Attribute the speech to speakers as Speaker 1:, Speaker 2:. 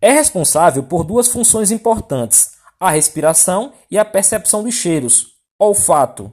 Speaker 1: É responsável por duas funções importantes: a respiração e a percepção de cheiros, olfato.